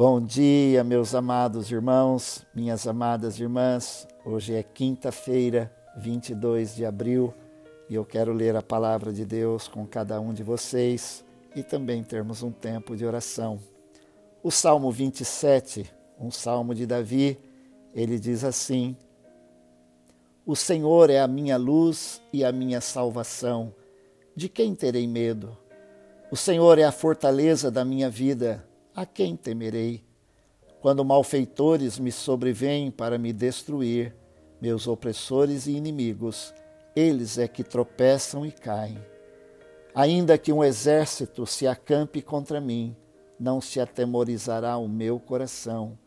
Bom dia, meus amados irmãos, minhas amadas irmãs. Hoje é quinta-feira, 22 de abril, e eu quero ler a palavra de Deus com cada um de vocês e também termos um tempo de oração. O Salmo 27, um salmo de Davi, ele diz assim: O Senhor é a minha luz e a minha salvação. De quem terei medo? O Senhor é a fortaleza da minha vida. A quem temerei? Quando malfeitores me sobrevêm para me destruir, meus opressores e inimigos, eles é que tropeçam e caem. Ainda que um exército se acampe contra mim, não se atemorizará o meu coração.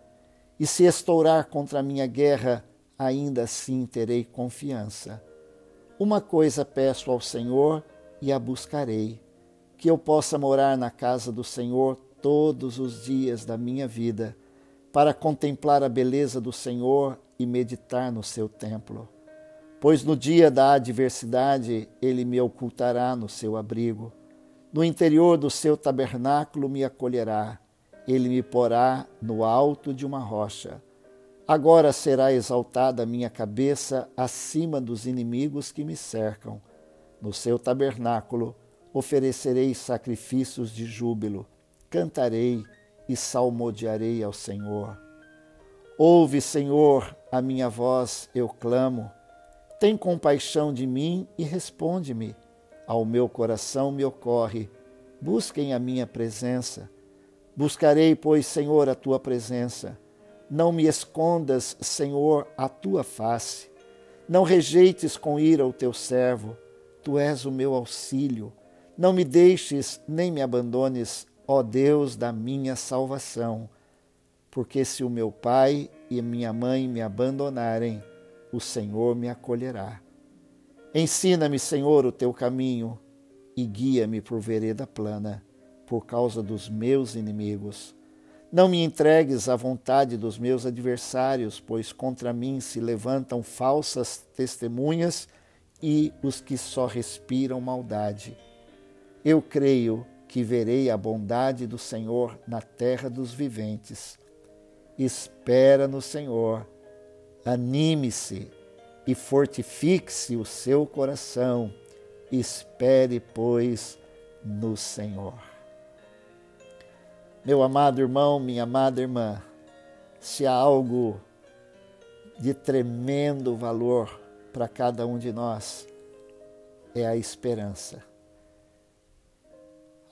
E se estourar contra a minha guerra, ainda assim terei confiança. Uma coisa peço ao Senhor e a buscarei: que eu possa morar na casa do Senhor todos os dias da minha vida, para contemplar a beleza do Senhor e meditar no seu templo pois no dia da adversidade ele me ocultará no seu abrigo. No interior do seu tabernáculo me acolherá, ele me porá no alto de uma rocha. Agora será exaltada a minha cabeça acima dos inimigos que me cercam. No seu tabernáculo oferecerei sacrifícios de júbilo, cantarei e salmodiarei ao Senhor. Ouve, Senhor, a minha voz, eu clamo tem compaixão de mim e responde-me. Ao meu coração me ocorre, busquem a minha presença. Buscarei, pois, Senhor, a tua presença. Não me escondas, Senhor, a tua face. Não rejeites com ira o teu servo. Tu és o meu auxílio. Não me deixes nem me abandones, ó Deus da minha salvação. Porque se o meu pai e minha mãe me abandonarem, o Senhor me acolherá. Ensina-me, Senhor, o teu caminho e guia-me por vereda plana, por causa dos meus inimigos. Não me entregues à vontade dos meus adversários, pois contra mim se levantam falsas testemunhas e os que só respiram maldade. Eu creio que verei a bondade do Senhor na terra dos viventes. Espera no Senhor Anime-se e fortifique-se o seu coração. Espere, pois, no Senhor. Meu amado irmão, minha amada irmã, se há algo de tremendo valor para cada um de nós, é a esperança.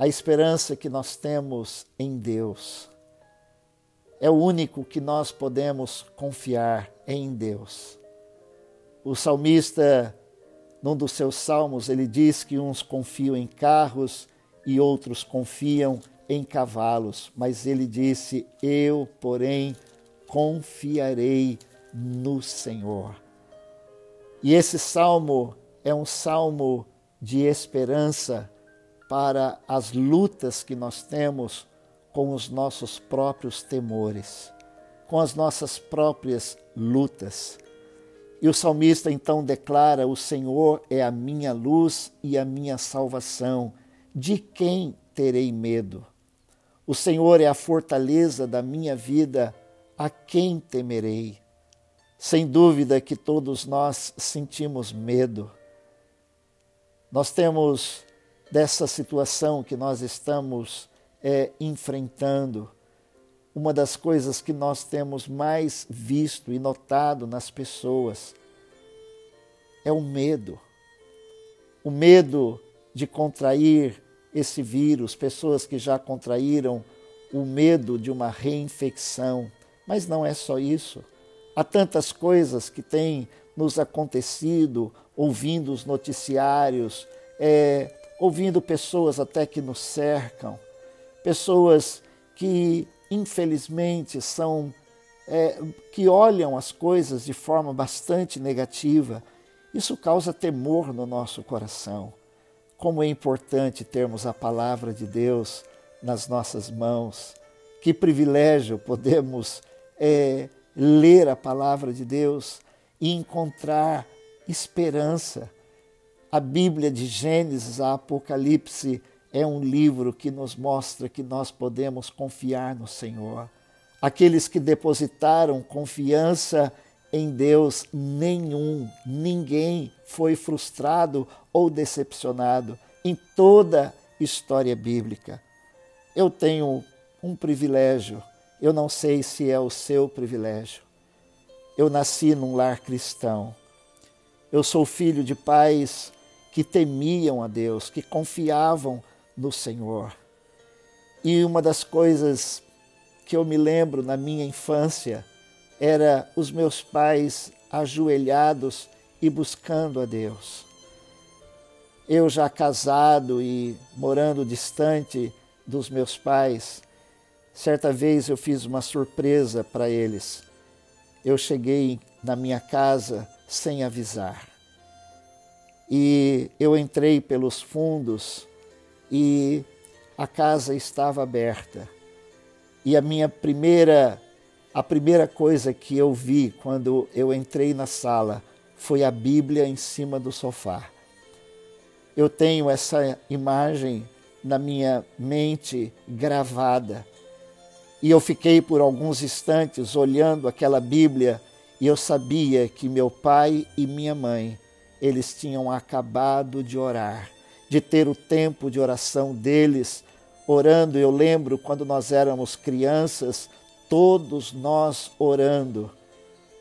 A esperança que nós temos em Deus é o único que nós podemos confiar em Deus. O salmista, num dos seus salmos, ele diz que uns confiam em carros e outros confiam em cavalos, mas ele disse: Eu, porém, confiarei no Senhor. E esse salmo é um salmo de esperança para as lutas que nós temos com os nossos próprios temores, com as nossas próprias lutas. E o salmista então declara: O Senhor é a minha luz e a minha salvação. De quem terei medo? O Senhor é a fortaleza da minha vida. A quem temerei? Sem dúvida que todos nós sentimos medo. Nós temos dessa situação que nós estamos é, enfrentando. Uma das coisas que nós temos mais visto e notado nas pessoas é o medo. O medo de contrair esse vírus, pessoas que já contraíram o medo de uma reinfecção. Mas não é só isso. Há tantas coisas que têm nos acontecido, ouvindo os noticiários, é, ouvindo pessoas até que nos cercam pessoas que infelizmente são é, que olham as coisas de forma bastante negativa. Isso causa temor no nosso coração. Como é importante termos a palavra de Deus nas nossas mãos. Que privilégio podemos é, ler a palavra de Deus e encontrar esperança. A Bíblia de Gênesis a Apocalipse é um livro que nos mostra que nós podemos confiar no Senhor. aqueles que depositaram confiança em Deus, nenhum, ninguém foi frustrado ou decepcionado em toda a história bíblica. Eu tenho um privilégio, eu não sei se é o seu privilégio. Eu nasci num lar cristão. Eu sou filho de pais que temiam a Deus, que confiavam no Senhor. E uma das coisas que eu me lembro na minha infância era os meus pais ajoelhados e buscando a Deus. Eu já casado e morando distante dos meus pais, certa vez eu fiz uma surpresa para eles. Eu cheguei na minha casa sem avisar. E eu entrei pelos fundos e a casa estava aberta. E a minha primeira a primeira coisa que eu vi quando eu entrei na sala foi a Bíblia em cima do sofá. Eu tenho essa imagem na minha mente gravada. E eu fiquei por alguns instantes olhando aquela Bíblia e eu sabia que meu pai e minha mãe, eles tinham acabado de orar, de ter o tempo de oração deles, orando. Eu lembro quando nós éramos crianças, todos nós orando.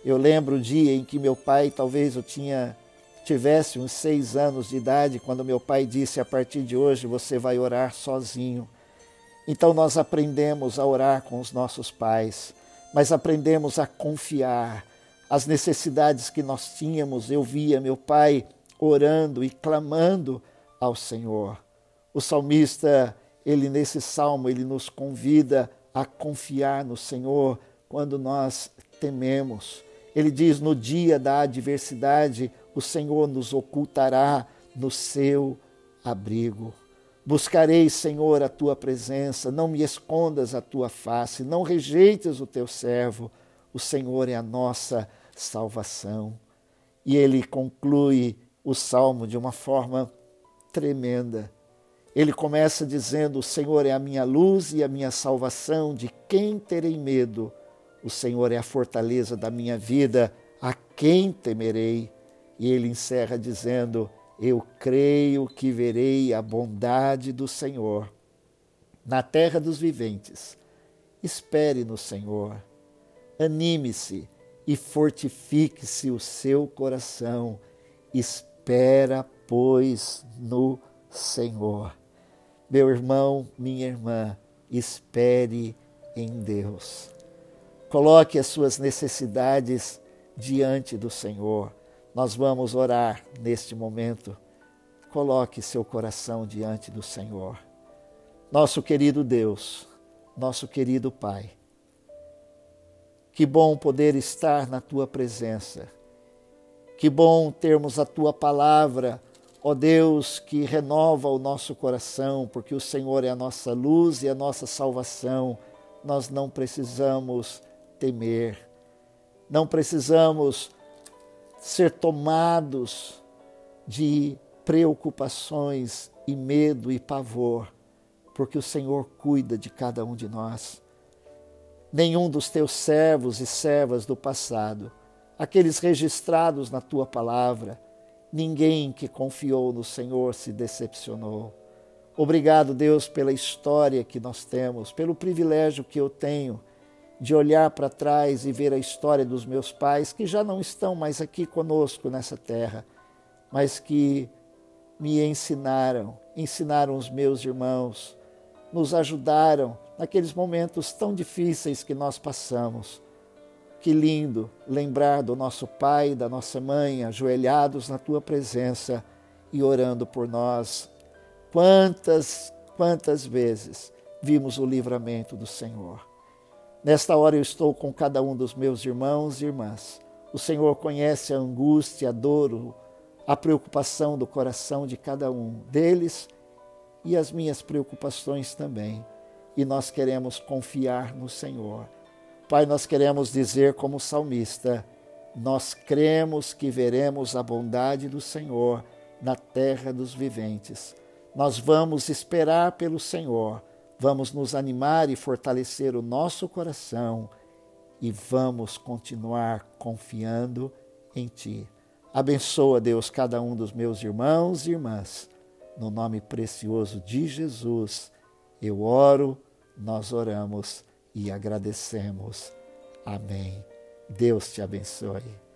Eu lembro o dia em que meu pai, talvez eu tinha tivesse uns seis anos de idade, quando meu pai disse: a partir de hoje você vai orar sozinho. Então nós aprendemos a orar com os nossos pais, mas aprendemos a confiar. As necessidades que nós tínhamos, eu via meu pai orando e clamando ao Senhor. O salmista, ele nesse salmo, ele nos convida a confiar no Senhor quando nós tememos. Ele diz: no dia da adversidade, o Senhor nos ocultará no seu abrigo. Buscarei, Senhor, a tua presença, não me escondas a tua face, não rejeites o teu servo. O Senhor é a nossa salvação. E ele conclui o salmo de uma forma tremenda. Ele começa dizendo: O Senhor é a minha luz e a minha salvação, de quem terei medo? O Senhor é a fortaleza da minha vida, a quem temerei? E ele encerra dizendo: Eu creio que verei a bondade do Senhor na terra dos viventes. Espere no Senhor. Anime-se e fortifique-se o seu coração. Espera, pois, no Senhor. Meu irmão, minha irmã, espere em Deus. Coloque as suas necessidades diante do Senhor nós vamos orar neste momento. Coloque seu coração diante do Senhor. Nosso querido Deus, nosso querido Pai, que bom poder estar na tua presença. Que bom termos a tua palavra, ó Deus, que renova o nosso coração, porque o Senhor é a nossa luz e a nossa salvação. Nós não precisamos temer, não precisamos ser tomados de preocupações e medo e pavor, porque o Senhor cuida de cada um de nós. Nenhum dos teus servos e servas do passado, aqueles registrados na tua palavra, ninguém que confiou no Senhor se decepcionou. Obrigado, Deus, pela história que nós temos, pelo privilégio que eu tenho de olhar para trás e ver a história dos meus pais, que já não estão mais aqui conosco nessa terra, mas que me ensinaram, ensinaram os meus irmãos, nos ajudaram naqueles momentos tão difíceis que nós passamos. Que lindo lembrar do nosso pai, da nossa mãe, ajoelhados na tua presença e orando por nós. Quantas, quantas vezes vimos o livramento do Senhor. Nesta hora eu estou com cada um dos meus irmãos e irmãs. O Senhor conhece a angústia, a dor, a preocupação do coração de cada um deles e as minhas preocupações também. E nós queremos confiar no Senhor. Pai, nós queremos dizer como salmista: nós cremos que veremos a bondade do Senhor na terra dos viventes. Nós vamos esperar pelo Senhor vamos nos animar e fortalecer o nosso coração e vamos continuar confiando em Ti. Abençoa, Deus, cada um dos meus irmãos e irmãs. No nome precioso de Jesus, eu oro, nós oramos e agradecemos. Amém. Deus te abençoe.